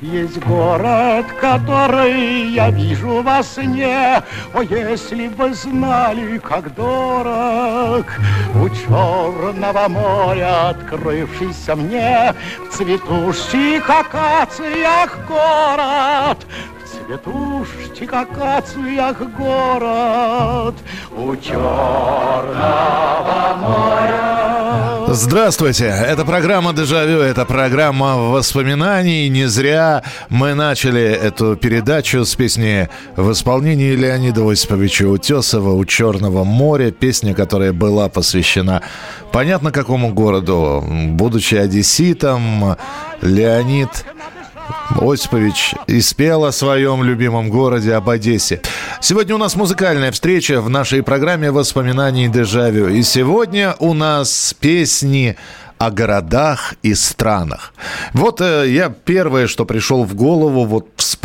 Есть город, который я вижу во сне, О, если бы знали, как дорог У черного моря, открывшийся мне В цветущих акациях город В цветущих акациях город У черного моря Здравствуйте, это программа «Дежавю», это программа воспоминаний. Не зря мы начали эту передачу с песни в исполнении Леонида Осиповича Утесова «У Черного моря», песня, которая была посвящена понятно какому городу. Будучи одесситом, Леонид Осипович и спел о своем любимом городе, об Одессе. Сегодня у нас музыкальная встреча в нашей программе «Воспоминаний дежавю». И сегодня у нас песни о городах и странах. Вот э, я первое, что пришел в голову, вот вспомнил,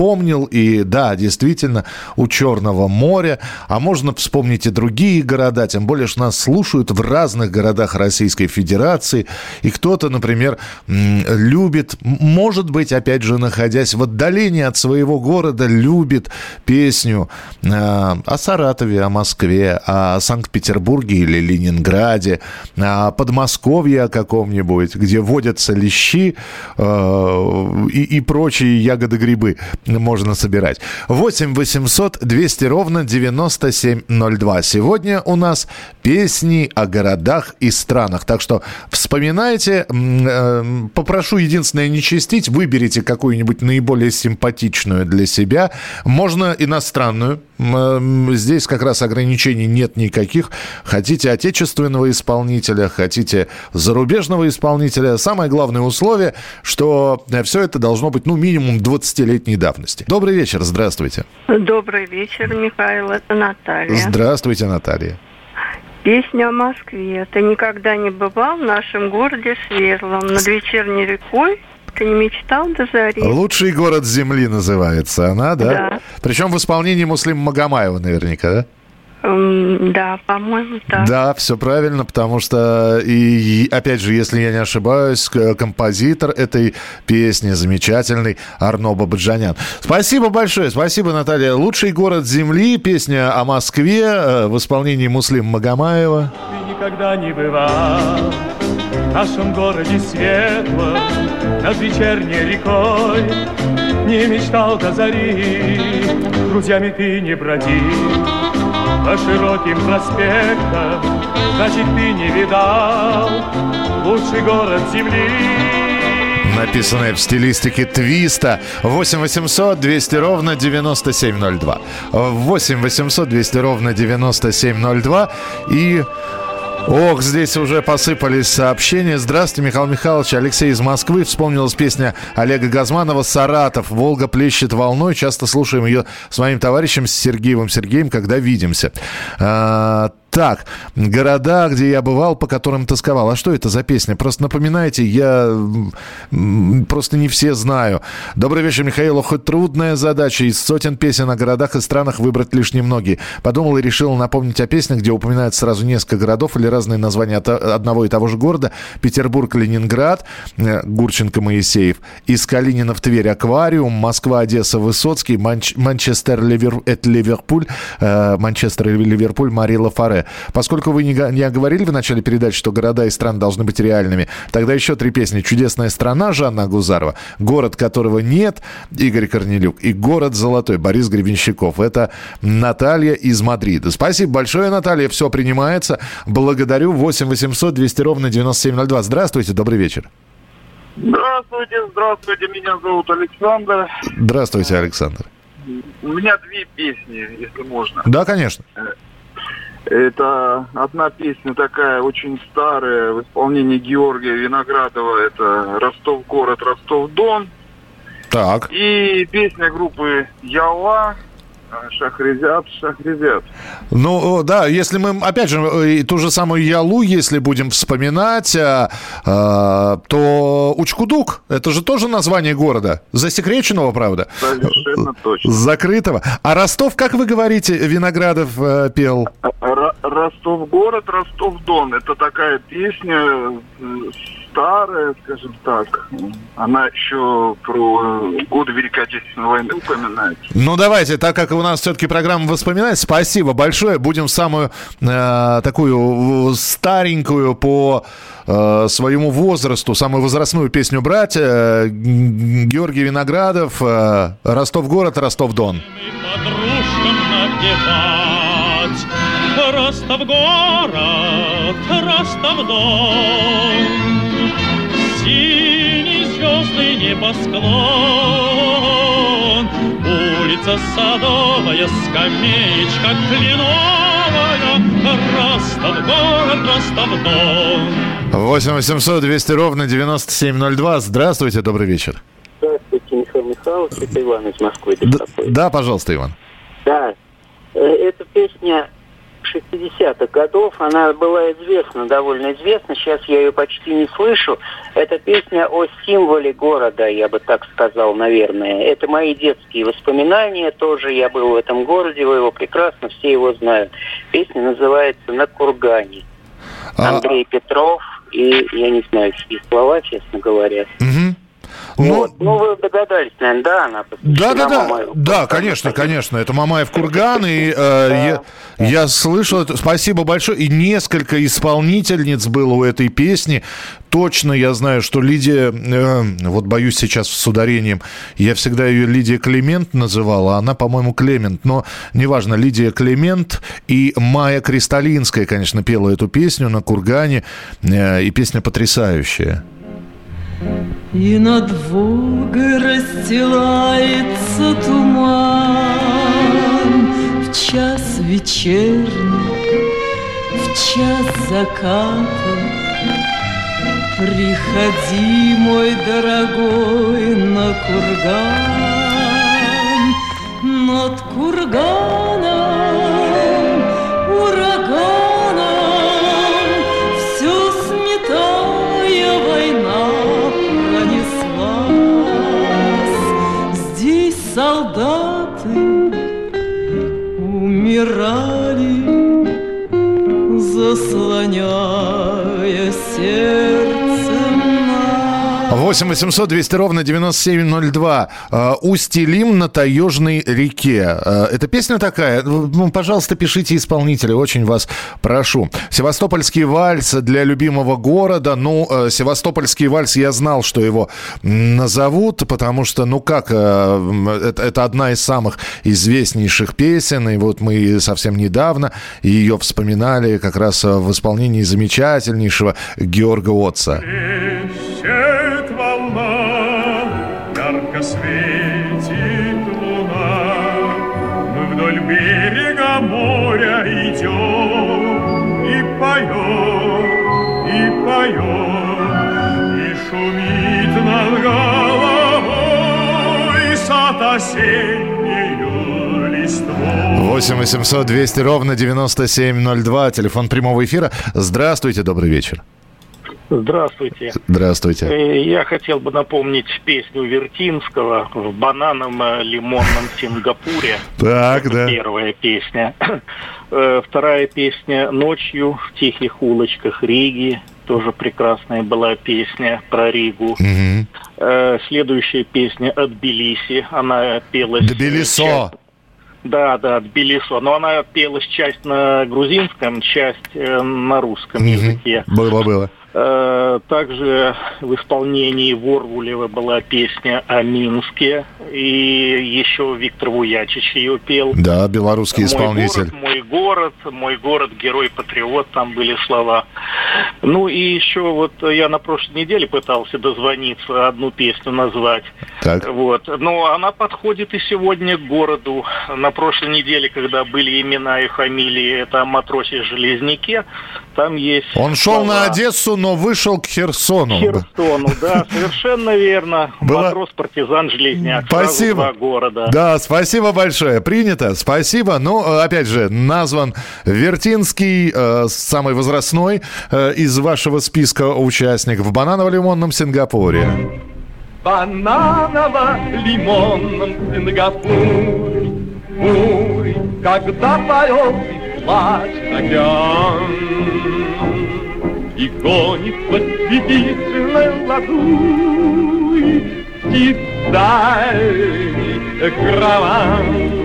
и да, действительно, у Черного моря, а можно вспомнить и другие города, тем более, что нас слушают в разных городах Российской Федерации, и кто-то, например, любит, может быть, опять же, находясь в отдалении от своего города, любит песню э, о Саратове, о Москве, о Санкт-Петербурге или Ленинграде, о Подмосковье о каком-нибудь, где водятся лещи э, и, и прочие ягоды грибы можно собирать. 8 800 200 ровно 9702. Сегодня у нас песни о городах и странах. Так что вспоминайте. Э, Попрошу единственное не чистить. Выберите какую-нибудь наиболее симпатичную для себя. Можно иностранную. Э, Здесь как раз ограничений нет никаких. Хотите отечественного исполнителя, хотите зарубежного исполнителя. Самое главное условие, что все это должно быть, ну, минимум 20-летней давности. Добрый вечер, здравствуйте. Добрый вечер, Михаил, это Наталья. Здравствуйте, Наталья. Песня о Москве. Ты никогда не бывал в нашем городе Светлом, над вечерней рекой. Ты не мечтал до зари? Лучший город Земли называется она, да? Да. Причем в исполнении Муслима Магомаева наверняка, да? Да, по-моему, так. Да, все правильно, потому что, и, и, опять же, если я не ошибаюсь, композитор этой песни замечательный Арно Бабаджанян. Спасибо большое, спасибо, Наталья. Лучший город Земли, песня о Москве э, в исполнении Муслима Магомаева. Ты никогда не бывал в нашем городе светлом, над вечерней рекой. Не мечтал до зари, друзьями ты не бродил по широким проспектам. Значит, ты не видал лучший город земли. Написанная в стилистике твиста. 8 800 200 ровно 9702. 8 800 200 ровно 9702. И... Ох, здесь уже посыпались сообщения. Здравствуйте, Михаил Михайлович. Алексей из Москвы. Вспомнилась песня Олега Газманова «Саратов». «Волга плещет волной». Часто слушаем ее с моим товарищем, с Сергеем Сергеем, когда видимся. А, так, города, где я бывал, по которым тосковал. А что это за песня? Просто напоминайте, я просто не все знаю. Добрый вечер, Михаил. Хоть трудная задача из сотен песен о городах и странах выбрать лишь немногие. Подумал и решил напомнить о песнях, где упоминают сразу несколько городов или разные названия от одного и того же города. Петербург, Ленинград, э, Гурченко, Моисеев. Из Калинина в Тверь, Аквариум, Москва, Одесса, Высоцкий, Манч- Манчестер, Ливер, это Ливерпуль, э, Манчестер Ливерпуль, Марила Фаре. Поскольку вы не, не оговорили в начале передачи, что города и страны должны быть реальными, тогда еще три песни. «Чудесная страна» Жанна Агузарова, «Город, которого нет» Игорь Корнелюк и «Город золотой» Борис Гребенщиков. Это Наталья из Мадрида. Спасибо большое, Наталья, все принимается. Благодарю. 8 800 200 ровно 9702. Здравствуйте, добрый вечер. Здравствуйте, здравствуйте, меня зовут Александр. Здравствуйте, Александр. У меня две песни, если можно. Да, конечно. Это одна песня такая очень старая в исполнении Георгия Виноградова. Это Ростов город, Ростов Дон. Так. И песня группы Яла Шахрезят, Шахрезят. Ну, да, если мы, опять же, э, ту же самую Ялу, если будем вспоминать, а, а, то Учкудук, это же тоже название города. Засекреченного, правда? Совершенно точно. Закрытого. А Ростов, как вы говорите, Виноградов э, пел? Ростов город, Ростов Дон. Это такая песня старая, скажем так. Она еще про годы Великой Отечественной войны упоминает. Ну, давайте, так как у нас все-таки программа воспоминать, спасибо большое. Будем самую э, такую старенькую по э, своему возрасту, самую возрастную песню брать. Э, Георгий Виноградов, э, Ростов-город, Ростов-Дон. Ростов-город, Ростов-дон Синий звездный небосклон Улица Садовая, скамеечка кленовая Ростов-город, Ростов-дон 8 800 200 ровно 9702. Здравствуйте, добрый вечер. Здравствуйте, Михаил Михайлович, это Иван из Москвы. Да, да, пожалуйста, Иван. Да, э, эта песня 60-х годов. Она была известна, довольно известна. Сейчас я ее почти не слышу. Это песня о символе города, я бы так сказал, наверное. Это мои детские воспоминания тоже. Я был в этом городе, вы его прекрасно, все его знают. Песня называется «На кургане». А, Андрей Петров и, я не знаю, какие слова, честно говоря. Угу. Ну, вот. ну, вы догадались, наверное, да, она Да, да, да, да, конечно, конечно, это Мамаев Курган, и э, я, я слышал это, спасибо большое, и несколько исполнительниц было у этой песни, точно я знаю, что Лидия, э, вот боюсь сейчас с ударением, я всегда ее Лидия Климент называла, а она, по-моему, Клемент, но неважно, Лидия Климент и Майя Кристалинская, конечно, пела эту песню на Кургане, э, и песня потрясающая. И над Волгой расстилается туман. В час вечерний, в час заката Приходи, мой дорогой, на курган. Над курганом умирали, заслоняя сердцем 8 800 200 ровно 9702. А, Устелим на Таежной реке. А, эта песня такая. Ну, пожалуйста, пишите исполнителя. Очень вас прошу. Севастопольский вальс для любимого города. Ну, э, Севастопольский вальс, я знал, что его назовут, потому что, ну как, это, это одна из самых известнейших песен. И вот мы совсем недавно ее вспоминали как раз в исполнении замечательнейшего Георга Отца. Светит луна, мы вдоль берега моря идем и поем, и поем, и шумит над головой сад листвой. 8 800 200 ровно 9702, телефон прямого эфира. Здравствуйте, добрый вечер. Здравствуйте. Здравствуйте. Э, я хотел бы напомнить песню Вертинского в бананом э, лимонном Сингапуре. Так, да. Первая песня. Э, вторая песня «Ночью в тихих улочках Риги». Тоже прекрасная была песня про Ригу. Угу. Следующая песня от Тбилиси. Она пелась... Тбилисо. Да, да, Тбилисо. Но она пелась часть на грузинском, часть на русском угу. языке. Было, было. Э, также в исполнении Ворвулева была песня о Минске. И еще Виктор Вуячич ее пел. Да, белорусский исполнитель. Мой город, мой город, мой город, герой-патриот, там были слова. Ну и еще вот я на прошлой неделе пытался дозвониться, одну песню назвать. Так. Вот. Но она подходит и сегодня к городу. На прошлой неделе, когда были имена и фамилии, это о матросе Железняке, там есть... Он шел слова. на Одессу, но вышел к Херсону. Херсону, да, совершенно верно. Была- Матрос, партизан, железняк. Сразу Спасибо. два города. Да, спасибо большое. Принято. Спасибо. Ну, опять же, назван Вертинский, э, самый возрастной э, из вашего списка участников в бананово-лимонном Сингапуре. бананово-лимонном Сингапуре. Ой, когда поет и плачет океан, И гонит восхитительной ладуй Птица караван.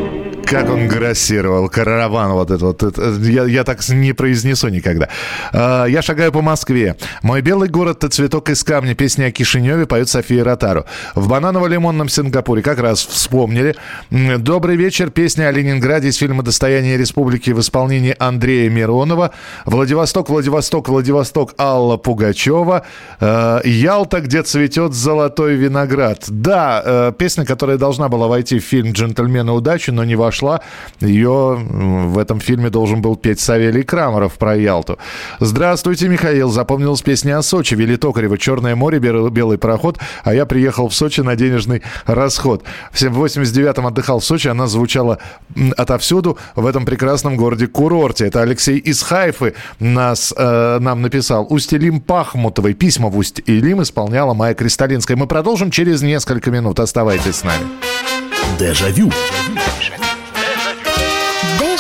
Как он грассировал, караван вот этот вот. это, я, я так не произнесу никогда. А, я шагаю по Москве. Мой белый город – это цветок из камня. Песня о Кишиневе поет София Ротару. В бананово-лимонном Сингапуре как раз вспомнили. Добрый вечер. Песня о Ленинграде из фильма «Достояние республики» в исполнении Андрея Миронова. Владивосток, Владивосток, Владивосток Алла Пугачева. Э, Ялта, где цветет золотой виноград. Да, э, песня, которая должна была войти в фильм «Джентльмены удачи», но не вошла. Ее м, в этом фильме должен был петь Савелий Крамаров про Ялту. Здравствуйте, Михаил. Запомнилась песня о Сочи. Вели Токарева «Черное море», «Белый, пароход», а я приехал в Сочи на денежный расход. В 89-м отдыхал в Сочи, она звучала отовсюду в этом прекрасном городе-курорте. Это Алексей из Хайфы нас, э, нам написал. Усть-Илим Пахмутовой. Письма в Усть-Илим исполняла Майя Кристалинская. Мы продолжим через несколько минут. Оставайтесь с нами. Дежавю. Дежавю.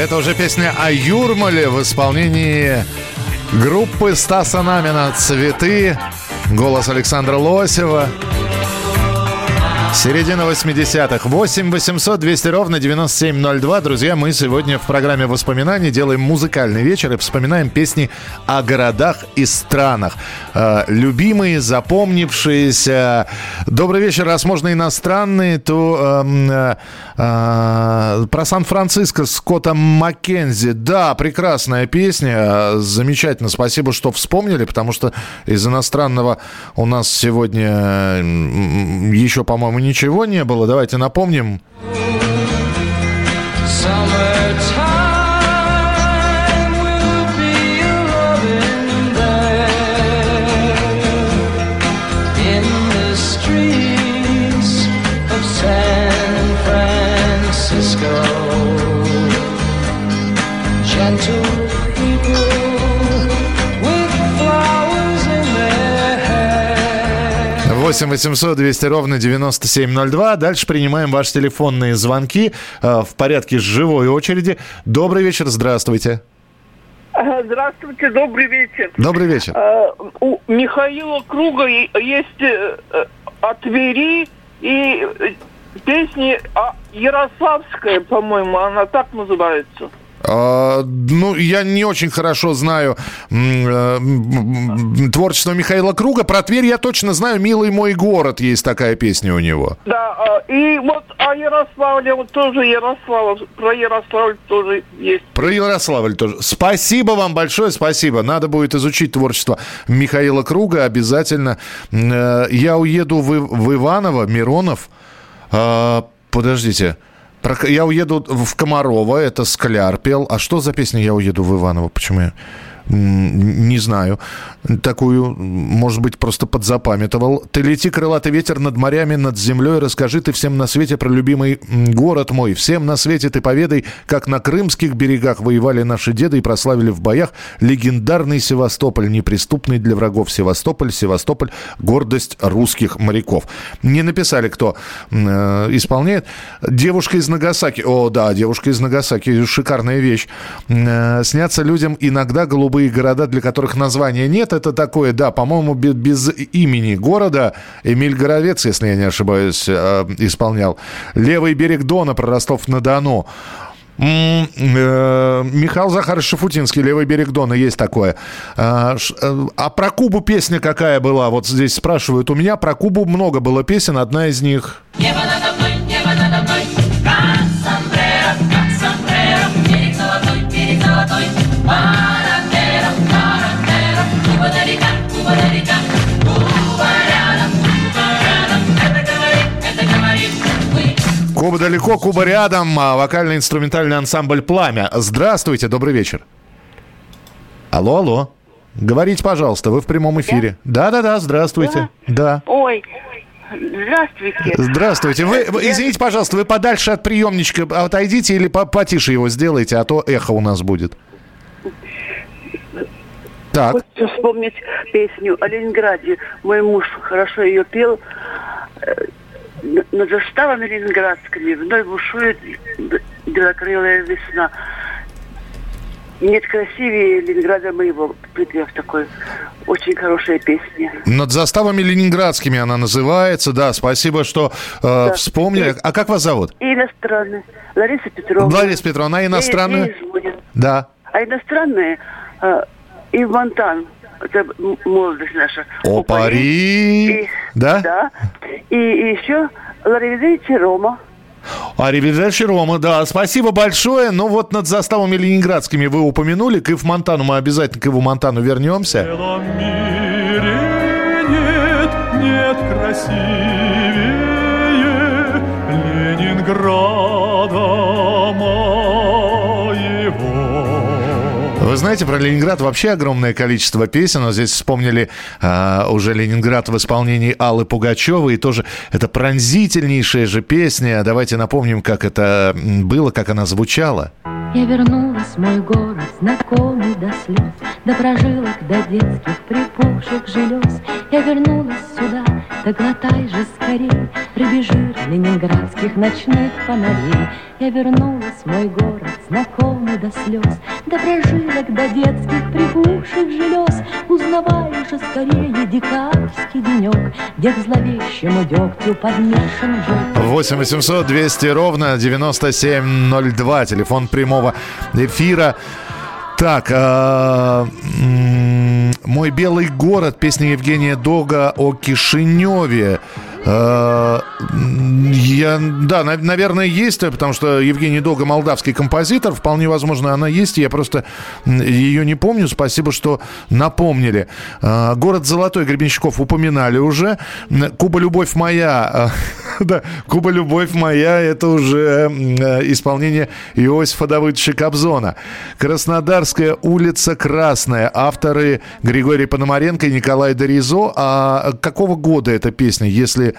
это уже песня о Юрмале в исполнении группы Стаса Намина «Цветы». Голос Александра Лосева. Середина 80-х. 8 800 200 ровно 9702. Друзья, мы сегодня в программе воспоминаний делаем музыкальный вечер и вспоминаем песни о городах и странах. Э, любимые, запомнившиеся. Добрый вечер. Раз можно иностранные, то эм, э, э, про Сан-Франциско Скотта Маккензи. Да, прекрасная песня. Замечательно. Спасибо, что вспомнили, потому что из иностранного у нас сегодня еще, по-моему, ничего не было. Давайте напомним. Summertime 8 800 200 ровно 9702. Дальше принимаем ваши телефонные звонки э, в порядке живой очереди. Добрый вечер, здравствуйте. Ага, Здравствуйте, добрый вечер. Добрый вечер. Э, У Михаила Круга есть э, э, «От Твери» и э, песни а, Ярославская, по-моему, она так называется. А, ну, я не очень хорошо знаю э, творчество Михаила Круга. Про Тверь я точно знаю. «Милый мой город» есть такая песня у него. Да, а, и вот о Ярославле, вот тоже Ярослав, про Ярославль тоже есть. Про Ярославль тоже. Спасибо вам большое, спасибо. Надо будет изучить творчество Михаила Круга обязательно. Э, Я уеду в, в Иваново, Миронов. А, подождите. Я уеду в Комарова, это Скляр пел. А что за песня «Я уеду в Иваново»? Почему я... Не знаю. Такую, может быть, просто подзапамятовал. Ты лети, крылатый ветер над морями, над землей. Расскажи ты всем на свете про любимый город мой. Всем на свете ты поведай, как на крымских берегах воевали наши деды и прославили в боях легендарный Севастополь, неприступный для врагов Севастополь, Севастополь, гордость русских моряков. Не написали, кто э, исполняет. Девушка из Нагасаки. О, да, девушка из Нагасаки. Шикарная вещь. Э, Снятся людям иногда голубые города, для которых названия нет. Это такое, да, по-моему, бе- без имени города. Эмиль Горовец, если я не ошибаюсь, э, исполнял. Левый берег Дона про Ростов-на-Дону. Э, Михаил Захарович Шафутинский, «Левый берег Дона», есть такое. А, э, а про Кубу песня какая была? Вот здесь спрашивают. У меня про Кубу много было песен, одна из них... Небо Куба далеко, Куба рядом, а, вокально-инструментальный ансамбль «Пламя». Здравствуйте, добрый вечер. Алло, алло. Говорите, пожалуйста, вы в прямом эфире. Да-да-да, здравствуйте. Да. Ой, здравствуйте. Здравствуйте. Вы, извините, пожалуйста, вы подальше от приемничка отойдите или по- потише его сделайте, а то эхо у нас будет. Так. Хочется вспомнить песню о Ленинграде. Мой муж хорошо ее пел. Э, Над заставами ленинградскими вновь бушует белокрылая весна. Нет красивее Ленинграда моего, припев такой. Очень хорошая песня. Над заставами ленинградскими она называется. Да, спасибо, что э, вспомнили. А как вас зовут? И иностранная. Лариса Петровна. Лариса Петровна, а? Ей- ей звонят. Да. А иностранные э, и Монтан. Это молодость наша. О, Пари. Да? Да. И, и еще Ларивидейти Рома. Аривидерчи, Рома, да, спасибо большое. Ну вот над заставами ленинградскими вы упомянули. К Ив Монтану мы обязательно к Иву Монтану вернемся. Нет, нет красивее Ленинграда Вы знаете, про Ленинград вообще огромное количество песен. Вот здесь вспомнили а, уже Ленинград в исполнении Аллы Пугачевой. И тоже это пронзительнейшая же песня. Давайте напомним, как это было, как она звучала. Я вернулась в мой город, знакомый до слез, До прожилок, до детских припухших желез. Я вернулась сюда, да глотай же скорей Рыбий жир ленинградских ночных фонарей. Я вернулась в мой город, знакомый до слез, До прожилок, до детских припухших желез. Узнавай же скорее декабрьский денек, Где к зловещему дегтю подмешан жир. 8 800 200 ровно 9702. Телефон прямого эфира. Так, м, «Мой белый город», песня Евгения Дога о Кишиневе. А, Я, да, на- наверное, есть, потому что Евгений Дога молдавский композитор. Вполне возможно, она есть. Я просто ее не помню. Спасибо, что напомнили. А, Город Золотой Гребенщиков упоминали уже. Куба Любовь моя. а, Да, Куба Любовь моя это уже э, исполнение Иосифа Давыдовича Кобзона. Краснодарская улица Красная. Авторы Григорий Пономаренко и Николай Доризо. А какого года эта песня? Если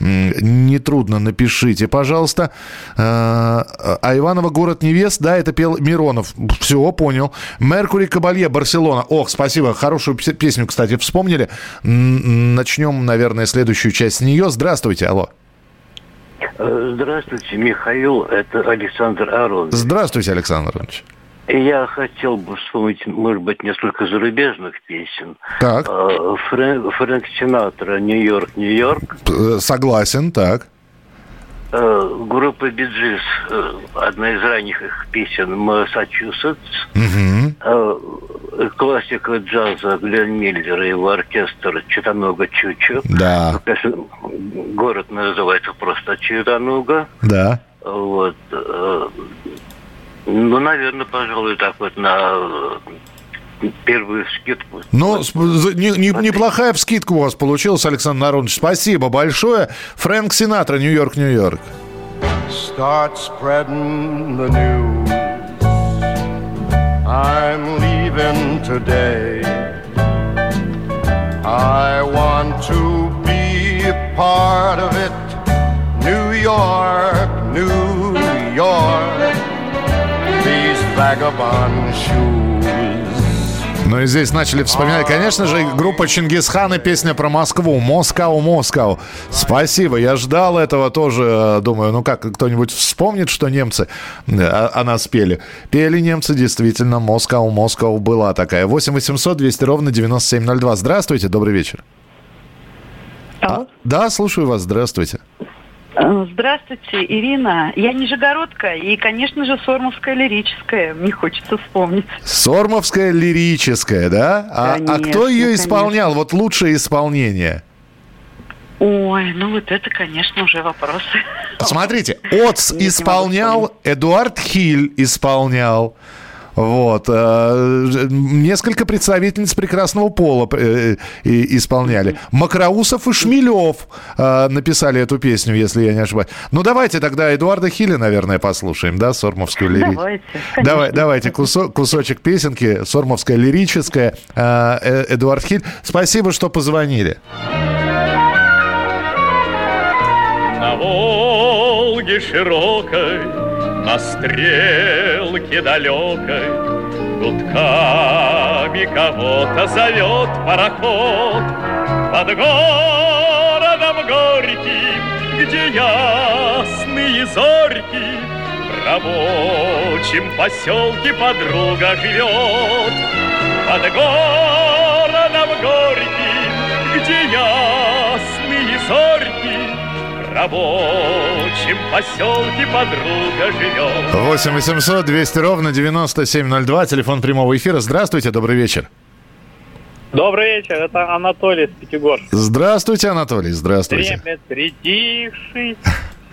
м, не трудно, напишите, пожалуйста. А а Иваново город невест, да, это пел Миронов. Все, понял. Меркурий Кабалье, Барселона. Ох, спасибо. Хорошую песню, кстати, вспомнили. Начнем, наверное, следующую часть с нее. Здравствуйте, алло. Э, Здравствуйте, Михаил, это Александр Арон. Здравствуйте, Александр Иванович. Я хотел бы вспомнить, может быть, несколько зарубежных песен. Так. Э, Фрэ- Фрэнк Синатра, Нью-Йорк, Нью-Йорк. Э, Согласен, так. Э, Группа Биджис, одна из ранних их песен, Массачусетс. Э, Классика джаза Глен Миллер и его оркестр Читануга Чучу. Да. Конечно, Город называется просто Читануга. Да. Вот. Ну, наверное, пожалуй, так вот на э, первую скидку. Ну, не- не- неплохая вскидка у вас получилась, Александр Народович. Спасибо большое. Фрэнк Синатра, Нью-Йорк, Нью-Йорк. Start spreading the news. I'm leaving today. I want to be a part of it. New York, New York, vagabond shoes. Ну и здесь начали вспоминать, конечно же, группа Чингисхан и песня про Москву. Москау, Москау. Спасибо, я ждал этого тоже. Думаю, ну как, кто-нибудь вспомнит, что немцы э, о, о нас пели? Пели немцы, действительно, Москау, Москау была такая. 8 800 200 ровно 9702. Здравствуйте, добрый вечер. А, да, слушаю вас, здравствуйте. Здравствуйте, Ирина. Я Нижегородка и, конечно же, Сормовская лирическая. Мне хочется вспомнить. Сормовская лирическая, да? А, а Конечно, кто ее конечно. исполнял? Вот лучшее исполнение. Ой, ну вот это, конечно, уже вопросы. Смотрите, Отц исполнял, Эдуард Хиль исполнял. Вот. э, Несколько представительниц прекрасного пола э, и- исполняли. Макроусов и Шмелев э, написали эту песню, если я не ошибаюсь. Ну, давайте тогда Эдуарда Хиля, наверное, послушаем, да, сормовскую лирическую. Давайте, Давай, давайте кусо- кусочек песенки, сормовская лирическая. Э, э, Эдуард Хиль, спасибо, что позвонили. На Волге широкой, на стрелке далекой, Гудками кого-то зовет пароход Под городом горьким, где ясные зорьки В рабочем поселке подруга живет. Под городом горьким, где ясные зорьки рабочем поселке подруга живет 8 800 200 ровно 9702, телефон прямого эфира. Здравствуйте, добрый вечер. Добрый вечер, это Анатолий из Пятигорска. Здравствуйте, Анатолий, здравствуйте. Время притихший,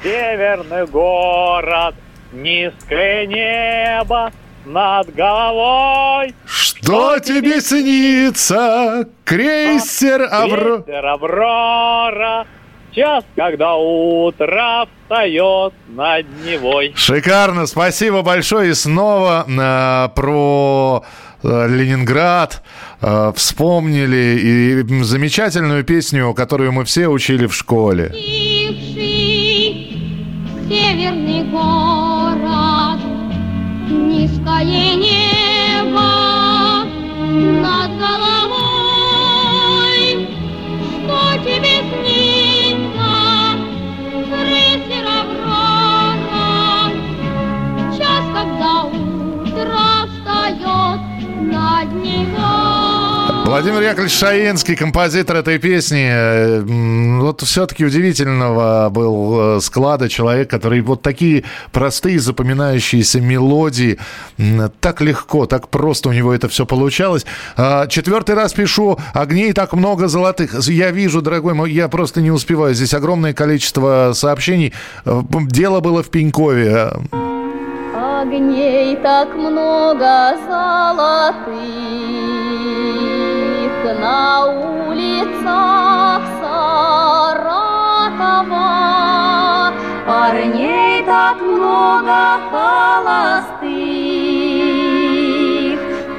северный город, низкое небо над головой. Что тебе снится, крейсер Авро... Ветер Аврора, час, когда утро встает над Невой. Шикарно, спасибо большое. И снова э, про э, Ленинград э, вспомнили и замечательную песню, которую мы все учили в школе. Северный город, низкое небо над головой. Владимир Яковлевич Шаинский, композитор этой песни. Э, Вот все-таки удивительного был э, склада человек, который вот такие простые запоминающиеся мелодии, так легко, так просто у него это все получалось. А, Четвертый раз пишу, огней так много золотых. Я вижу, дорогой мой, я просто не успеваю. Здесь огромное количество сообщений. Э, Дело было в Пенькове. Огней так много золотых на улицах Саратова. Парней так много холостых,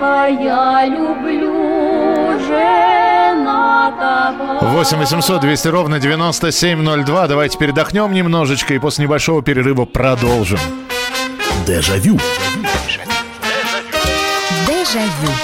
а я люблю женатого. 8 800 200 ровно 9702. Давайте передохнем немножечко и после небольшого перерыва продолжим. Дежавю. Дежавю.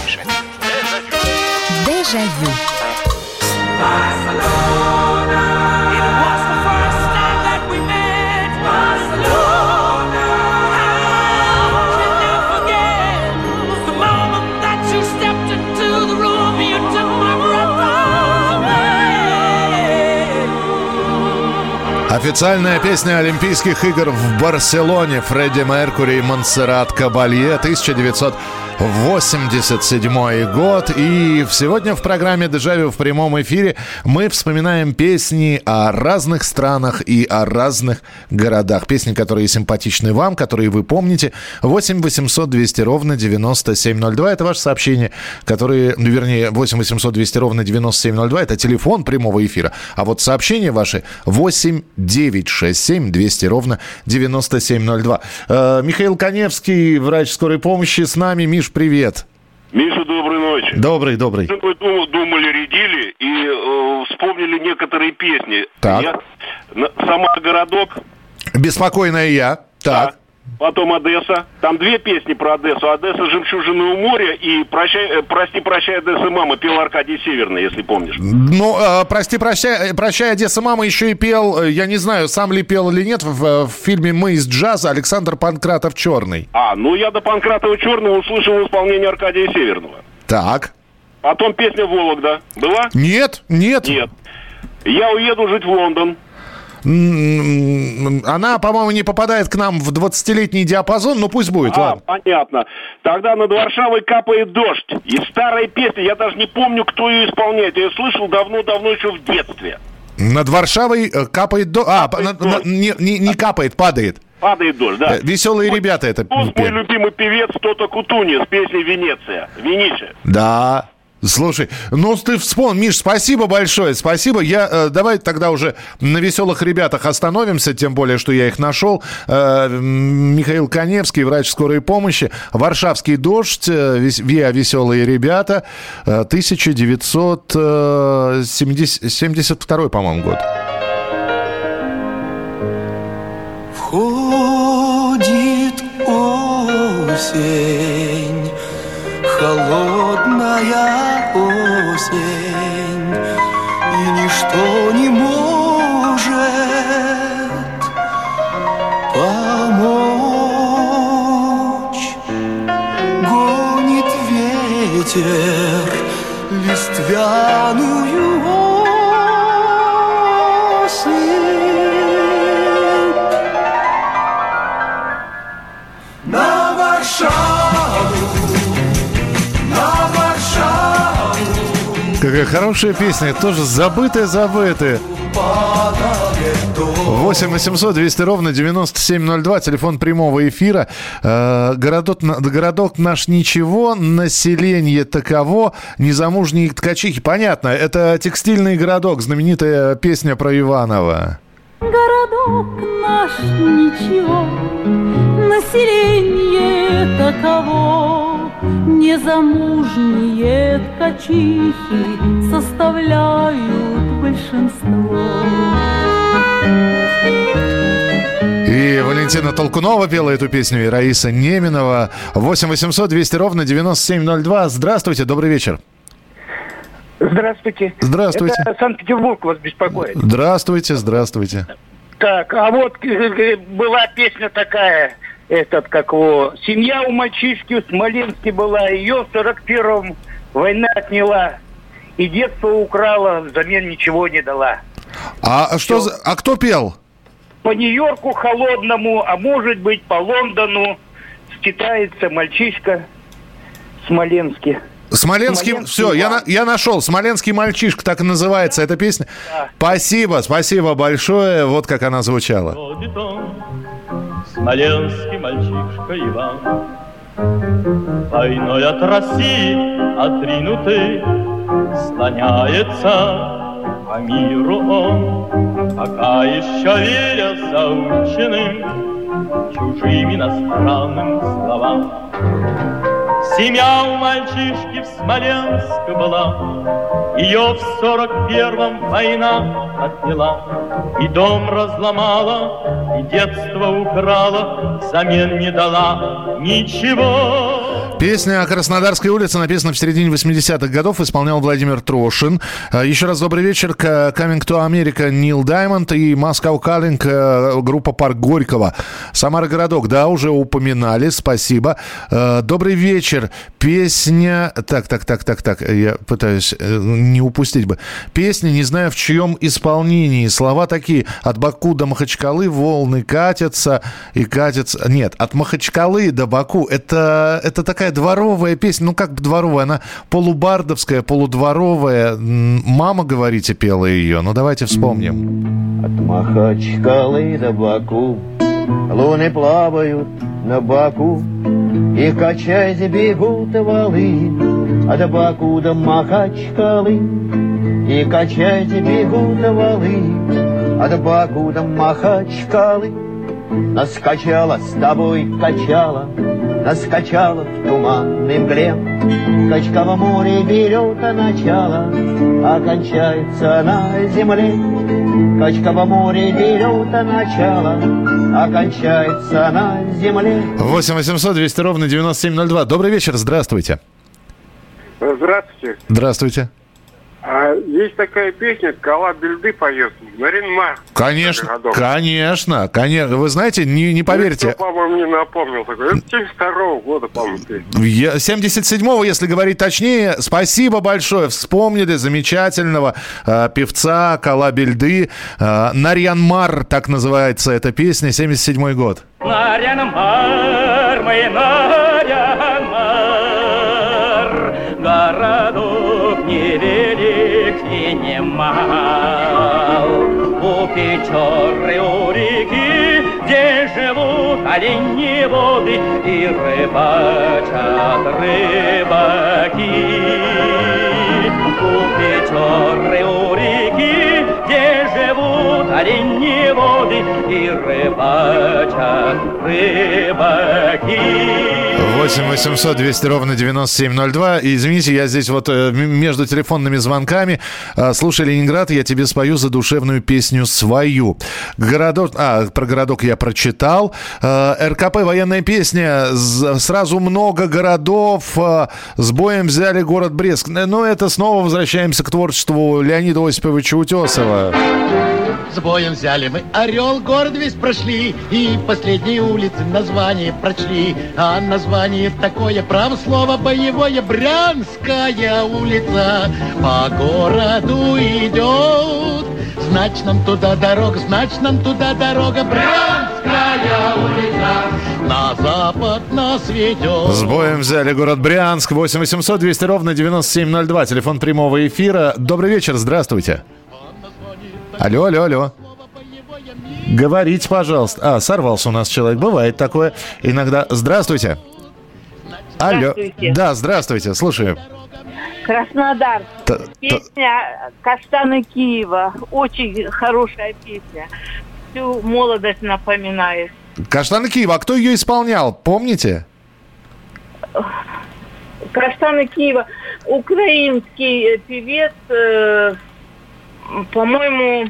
Официальная песня Олимпийских игр в Барселоне. Фредди Меркури и Монсеррат Кабалье 1987 год. И сегодня в программе «Дежавю» в прямом эфире мы вспоминаем песни о разных странах и о разных городах. Песни, которые симпатичны вам, которые вы помните. 8 800 200 ровно 9702. Это ваше сообщение, которые, ну, вернее, 8 800 200 ровно 9702. Это телефон прямого эфира. А вот сообщения ваши 8 967 200 ровно 9702. Э, Михаил Коневский, врач скорой помощи, с нами. Миш, привет. Миша, доброй ночи. Добрый, добрый. Мы дум- думали, рядили и э, вспомнили некоторые песни. Так. Я, на- сама городок, Беспокойная я. Так. Потом Одесса. Там две песни про Одессу. Одесса «Жемчужина у моря» и прощай, э, «Прости, прощай, Одесса, мама» пел Аркадий Северный, если помнишь. Ну, э, прости, прощай, э, прощай, Одесса, мама еще и пел, э, я не знаю, сам ли пел или нет, в, в фильме «Мы из джаза» Александр Панкратов «Черный». А, ну я до Панкратова Черного услышал в исполнении Аркадия Северного. Так. Потом песня «Вологда». Была? Нет, нет. Нет. Я уеду жить в Лондон. Она, по-моему, не попадает к нам в 20-летний диапазон, но пусть будет, А, ладно. понятно. Тогда над Варшавой капает дождь. И старая песня, я даже не помню, кто ее исполняет. Я ее слышал давно-давно еще в детстве. Над Варшавой э, капает до... А, на- на- не, не- не капает, падает. Падает дождь, да. Э, Веселые ребята это мой любимый певец Тота Кутуни с песней «Венеция». Венеция. Да. Слушай, ну ты вспомни, Миш, спасибо большое, спасибо. Я э, давай тогда уже на веселых ребятах остановимся, тем более, что я их нашел. Э, Михаил Коневский, врач скорой помощи, Варшавский дождь, э, Виа веселые ребята, э, 1972, по-моему, год. Входит осень, холодная осень, и ничто не может помочь. Гонит ветер листвяную Какая хорошая песня, тоже забытая-забытая. падает дождь. 8 800 200 ровно 9702, телефон прямого эфира. Э, городок, городок наш ничего, население таково, незамужние ткачихи. Понятно, это текстильный городок, знаменитая песня про Иванова. Городок наш ничего, население таково, Незамужние ткачихи составляют большинство. И Валентина Толкунова пела эту песню, и Раиса Неминова. 8 800 200 ровно 9702. Здравствуйте, добрый вечер. Здравствуйте. Здравствуйте. Это Санкт-Петербург вас беспокоит. Здравствуйте, здравствуйте. Так, а вот э, э, была песня такая, этот, как его, «Семья у мальчишки в Смоленске была, ее в 41-м война отняла, и детство украла, взамен ничего не дала». А что за... А кто пел? По Нью-Йорку холодному, а может быть по Лондону, скитается мальчишка в Смоленске. Смоленский, Смоленский, все, я, я нашел. Смоленский мальчишка, так и называется эта песня. Да. Спасибо, спасибо большое. Вот как она звучала. Смоленский мальчишка Иван. Войной от России отринутый слоняется по миру он, пока еще веря заученным чужим иностранным словам. Семья у мальчишки в Смоленск была, Ее в сорок первом война отняла, И дом разломала, и детство украла, Взамен не дала ничего. Песня о Краснодарской улице написана в середине 80-х годов, исполнял Владимир Трошин. А, Еще раз добрый вечер. Coming to America Нил Даймонд и Москва Каллинг, э, группа Парк Горького. Самара Городок, да, уже упоминали, спасибо. Э, Добрый вечер. Песня... Так, так, так, так, так, я пытаюсь э, не упустить бы. Песня, не знаю в чьем исполнении. Слова такие. От Баку до Махачкалы волны катятся и катятся... Нет, от Махачкалы до Баку. Это, это такая дворовая песня. Ну, как бы дворовая. Она полубардовская, полудворовая. Мама, говорите, пела ее. Ну, давайте вспомним. От Махачкалы до Баку Луны плавают на Баку И качаясь бегут валы От Баку до Махачкалы И качаясь бегут валы От Баку до Махачкалы Наскачала с тобой качала Наскачала в туманной мгле Качка в море берет начало А кончается на земле Качка в море берет начало А кончается на земле 8 800 200 ровно 9702. Добрый вечер, здравствуйте. Здравствуйте. Здравствуйте. А есть такая песня «Кала Бельды» поет. Марин Мар. Конечно, конечно, конечно. Вы знаете, не, не поверите, Кто, по-моему, мне напомнил такой. Это 72 года, по-моему, песня. Я- 77-го, если говорить точнее, спасибо большое. Вспомнили замечательного э, певца Кала Бельды. Э, Нарьян Мар, так называется эта песня, 77-й год. Нарьян-Мар, мой Нарьян-Мар, мал. У Печоры, у реки, где живут олени воды и рыбачат рыбаки. У Печоры, у реки, где живут олени воды и рыбачат рыбаки. 8 800 200 ровно 9702. И извините, я здесь вот э, между телефонными звонками. Э, Слушай, Ленинград, я тебе спою задушевную песню свою. Городок... А, про городок я прочитал. Э, РКП «Военная песня». Сразу много городов. С боем взяли город Брест. Э, Ну, это снова возвращаемся к творчеству Леонида Осиповича Утесова. С боем взяли мы Орел, город весь прошли И последние улицы название прочли А название такое, право слово боевое Брянская улица по городу идет Значит нам туда дорога, значит нам туда дорога Брянская улица на запад нас ведет С боем взяли город Брянск. 8 800 200 ровно 9702. Телефон прямого эфира. Добрый вечер, здравствуйте. Алло, алло, алло. Говорите, пожалуйста. А, сорвался у нас человек. Бывает такое иногда. Здравствуйте. Алло. Здравствуйте. Да, здравствуйте. Слушаю. Краснодар. Т- т- Песня «Каштаны Киева». Очень хорошая песня. Всю молодость напоминает. Каштаны Киева. А кто ее исполнял? Помните? «Каштаны Киева». Украинский э, певец, э, по-моему,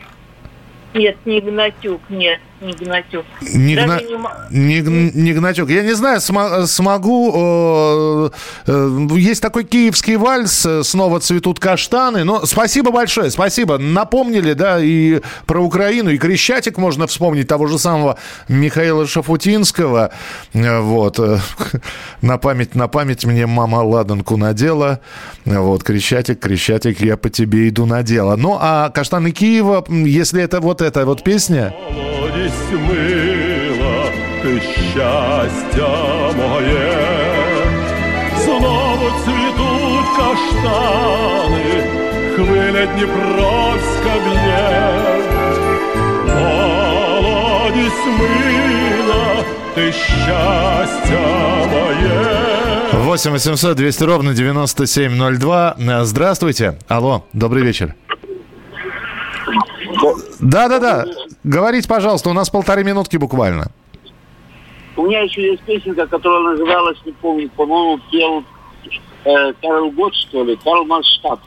нет, не Гнатюк, нет, не Гнатюк. Не, Даже Гна- не не не Гнатюк. Я не знаю, смо- смогу... э, э, есть такой киевский вальс э, «Снова цветут каштаны». Но спасибо большое, спасибо. Напомнили, да, и про Украину, и Крещатик можно вспомнить, того же самого Михаила Шафутинского. Вот. На память, на память мне мама ладанку надела. Вот, Крещатик, Крещатик, я по тебе иду на дело. Ну, а «Каштаны Киева», если это вот эта вот песня Молодість мила, ти щастя моє, знову цвітуть каштани, хвиля Дніпровська б'є. Молодість мила, ти щастя моє. 8 800 200 ровно 9702. Э, Здравствуйте. Алло, добрый вечер. Да-да-да. Говорите, пожалуйста, у нас полторы минутки буквально. У меня еще есть песенка, которая называлась, не помню, по-моему, пел э, Карл Гот, что ли, Карл Марштадт.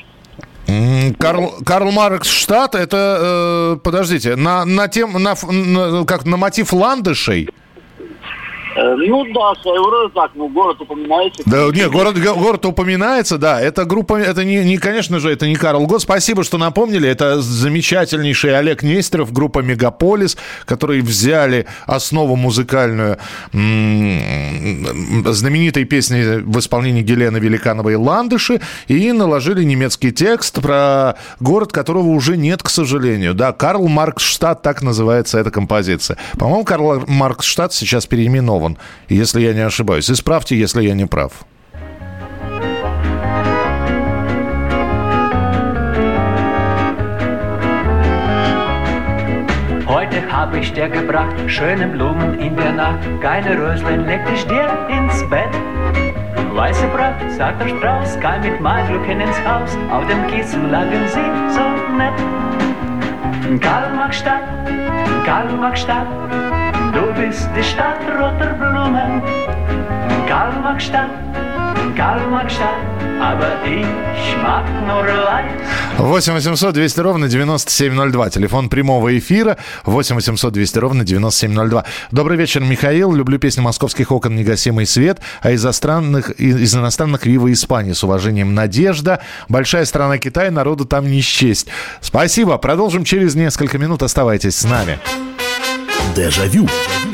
Карл, Карл Маркс штат, это, э, подождите, на, на тем, на, на- как на мотив ландышей? Э, Ну да, своего рода так, ну город упоминается. Да, нет, город, го- город упоминается, да. Это группа, это не, не, конечно же, это не Карл Гот. Спасибо, что напомнили. Это замечательнейший Олег Нестеров, группа Мегаполис, которые взяли основу музыкальную м, знаменитой песни в исполнении Гелены Великановой «Ландыши» и наложили немецкий текст про город, которого уже нет, к сожалению. Да, Карл Марксштадт, так называется эта композиция. По-моему, Карл Марксштадт сейчас переименован, если я не ошибаюсь. Исправьте, если я не прав. Heute hab ich dir gebracht schöne Blumen in der Nacht. Keine Röslein leg dich dir ins Bett. Weiße Braut, sagt der Strauß, kein mit Malglücken ins Haus. Auf dem Kiesel lagen sie so nett. Karl-Marx-Stadt, Karl-Marx-Stadt, du Bist die Stadt roter Blumen. Karl-Marx-Stadt, Karl-Marx-Stadt, aber ich mag nur weiß. 8 800 200 ровно 9702. Телефон прямого эфира 8 800 200 ровно 9702. Добрый вечер, Михаил. Люблю песню «Московских окон. Негасимый свет». А из, иностранных, из иностранных «Вива Испания». С уважением, Надежда. Большая страна Китай, народу там не счесть. Спасибо. Продолжим через несколько минут. Оставайтесь с нами. Дежавю. Дежавю.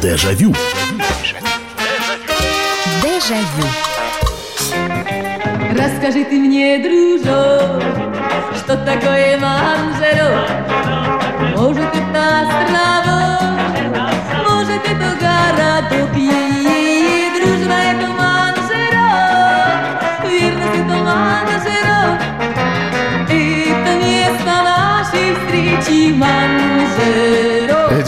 Дежавю. Дежавю. Расскажи ты мне, дружок, что такое манжерок? Может, это островок, может, это городок. Ей-ей-ей, дружба, это манжерок, верность, это манжерок. Это место нашей встречи манжерок.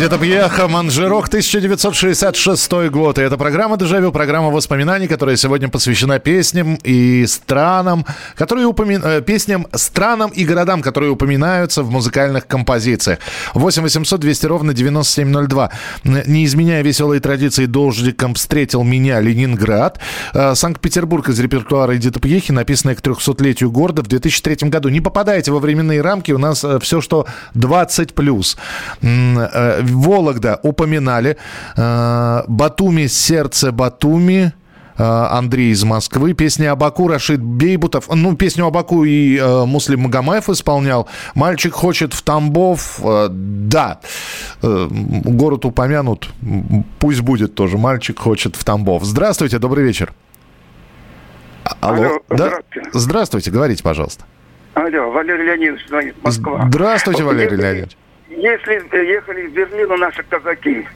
Эдита Пьеха, Манжерок, 1966 год. И это программа «Дежавю», программа воспоминаний, которая сегодня посвящена песням и странам, которые упоми- э, песням, странам и городам, которые упоминаются в музыкальных композициях. 8 800 200 ровно 9702. Н- Не изменяя веселой традиции, дождиком встретил меня Ленинград. Э, Санкт-Петербург из репертуара Эдиты Пьехи, написанная к 300-летию города в 2003 году. Не попадаете во временные рамки, у нас все, что 20+. плюс. Вологда упоминали. Э, Батуми, сердце Батуми. Э, Андрей из Москвы. Песня Абаку Рашид Бейбутов. Ну, песню Абаку и э, Муслим Магомаев исполнял. «Мальчик хочет в Тамбов». Э, да. Э, город упомянут. Пусть будет тоже. «Мальчик хочет в Тамбов». Здравствуйте, добрый вечер. Алло. Алло, да? здравствуйте. Здравствуйте, говорите, пожалуйста. Алло, Валерий Леонидович Москва. Здравствуйте, Валерий Леонидович. Если ехали в Берлину наши казаки.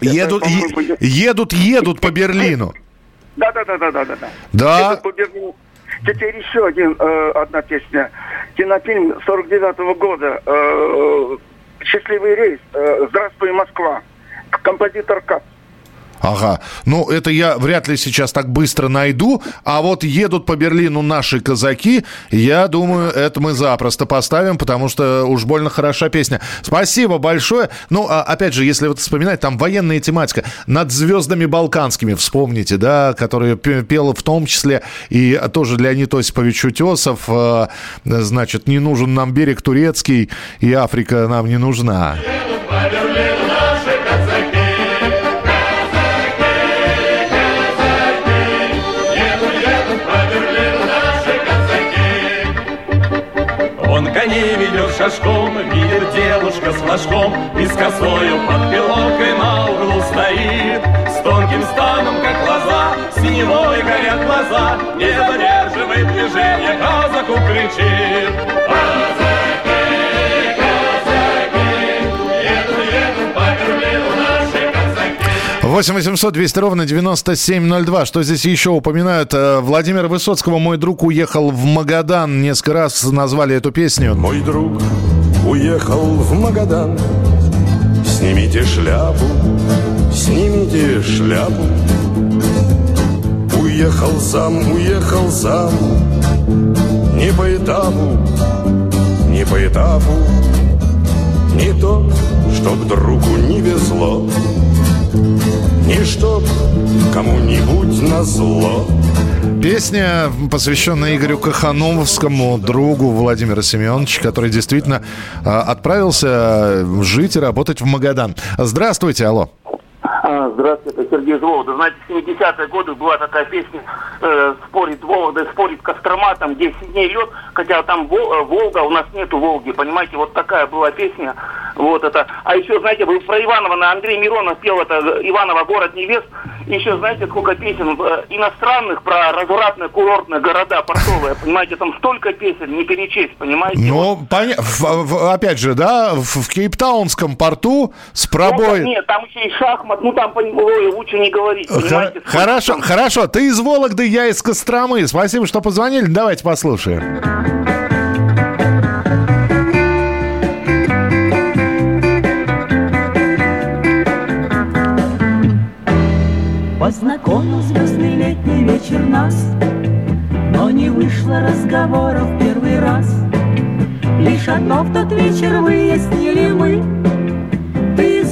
Едут, е- едут, едут по Берлину. Да, да, да, да, да, да. да. Теперь еще один, э, одна песня. Кинофильм 49 года. э, Счастливый рейс. э, Здравствуй, Москва. Композитор Кац. Ага. Ну, это я вряд ли сейчас так быстро найду. А вот едут по Берлину наши казаки. Я думаю, это мы запросто поставим, потому что уж больно хороша песня. Спасибо большое. Ну, а, опять же, если вот вспоминать, там военная тематика. Над звездами балканскими, вспомните, да, которые пе- пел в том числе и тоже Леонид Осипович Утесов. э, Значит, не нужен нам берег турецкий, и Африка нам не нужна. Он ведет шашком, видит девушка с флажком И с косою под пилоткой на углу стоит. С тонким станом, как лоза, синевой горят глаза Не задерживает движение, казаку кричит 8 800 200 ровно 9702. Что здесь еще упоминают? Э, Владимира Высоцкого «Мой друг уехал в Магадан». Несколько раз назвали эту песню. Мой друг уехал в Магадан Снимите шляпу, снимите шляпу. Уехал сам, уехал сам, не по этапу, не по этапу. Не то, чтоб другу не везло, не чтоб кому-нибудь назло. Песня, посвященная Игорю Кахановскому, другу Владимира Семеновича, который действительно а, отправился жить и работать в Магадан. Здравствуйте, алло. А, Здравствуйте, это Сергей из Вологды. Знаете, в 70-е годы была такая песня э, «Спорит Вологда, спорит Кострома», там 10 дней лед, хотя там э, Волга, у нас нету Волги, понимаете, вот такая была песня. Вот это. А еще, знаете, вы про Иванова, на Андрей Миронов пел это «Иваново, город невест». Еще, знаете, сколько песен э, иностранных про развратные курортные города портовые, понимаете, там столько песен, не перечесть, понимаете? Ну, поня- в- в- опять же, да, в, в Кейптаунском порту с пробой... Ну, нет, там еще и шахмат, ну там, лучше не говорить, понимаете? Хорошо, хорошо. Ты из Вологды, я из Костромы. Спасибо, что позвонили. Давайте послушаем. Познакомил звездный летний вечер нас, Но не вышло разговора в первый раз. Лишь одно в тот вечер выяснили мы,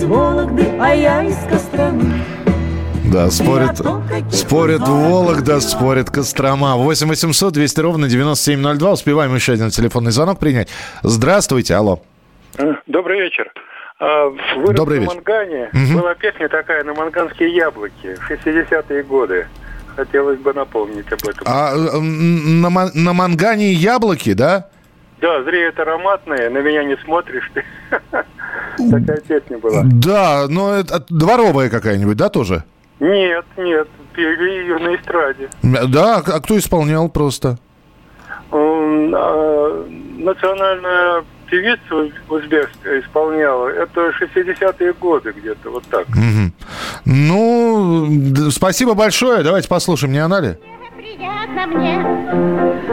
Вологды, а я из Костромы. Да, спорят, спорят Вологда, спорят Кострома. 8 800 200 ровно 9702. Успеваем еще один телефонный звонок принять. Здравствуйте, алло. Добрый вечер. А, Вырос Добрый на вечер. Мангане. Мгм. Была песня такая на манганские яблоки в 60-е годы. Хотелось бы напомнить об этом. А э, на, на мангане яблоки, да? Да, зреют ароматные, на меня не смотришь ты. Такая песня была. Да, но это дворовая какая-нибудь, да, тоже? Нет, нет, пели ее на эстраде. Да, а кто исполнял просто? А, Национальная певица узбекская исполняла. Это 60-е годы где-то, вот так. Мгм. Ну, спасибо большое. Давайте послушаем, не она ли? Приятно мне.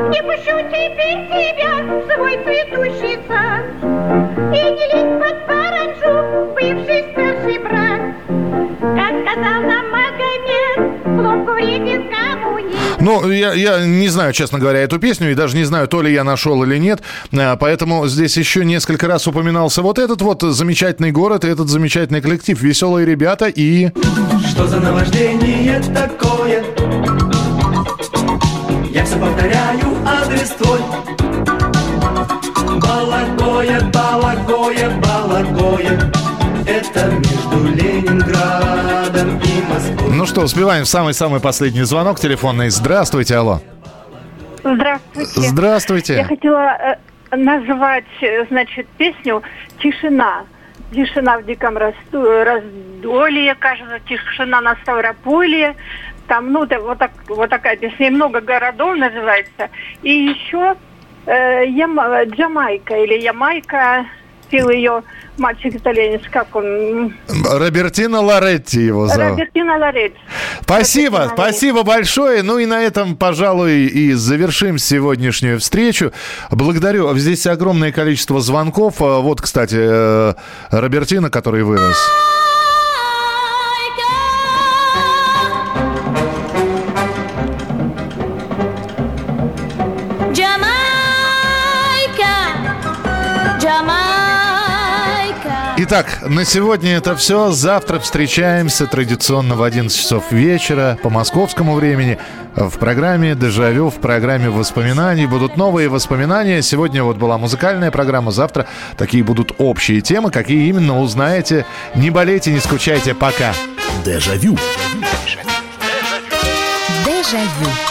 Не пущу теперь тебя в свой цветущий сад. И не лезь под паранджу, бывший старший брат. Как сказал нам Магомед, хлопку вреден Ну, я, я не знаю, честно говоря, эту песню, и даже не знаю, то ли я нашел или нет. А, Поэтому здесь еще несколько раз упоминался вот этот вот замечательный город и этот замечательный коллектив. Веселые ребята и... Что за наваждение такое? Я все повторяю адрес твой. Балагоя, Балагоя, Балагоя. Это между Ленинградом и Москвой. Ну что, успеваем в самый-самый последний звонок телефонный. Здравствуйте, алло. Здравствуйте. Здравствуйте. Я хотела э, назвать, э, значит, песню «Тишина». Тишина в диком раздолье, кажется, тишина на Ставрополье. Там, ну, да, вот, так, вот такая песня. И много городов называется. И еще э, Яма- Джамайка или Ямайка. Пел ее мальчик-итальянец, как он? Робертино Лоретти его зовут. Робертино Лоретти. Спасибо, спасибо большое. Ну и на этом, пожалуй, и завершим сегодняшнюю встречу. Благодарю. Здесь огромное количество звонков. А Вот, кстати, э, Робертино, который вырос. Итак, на сегодня это все. Завтра встречаемся традиционно в 11 часов вечера по московскому времени в программе «Дежавю», в программе воспоминаний. Будут новые воспоминания. Сегодня вот была музыкальная программа, завтра такие будут общие темы. Какие именно, узнаете. Не болейте, не скучайте. Пока. Дежавю. Дежавю.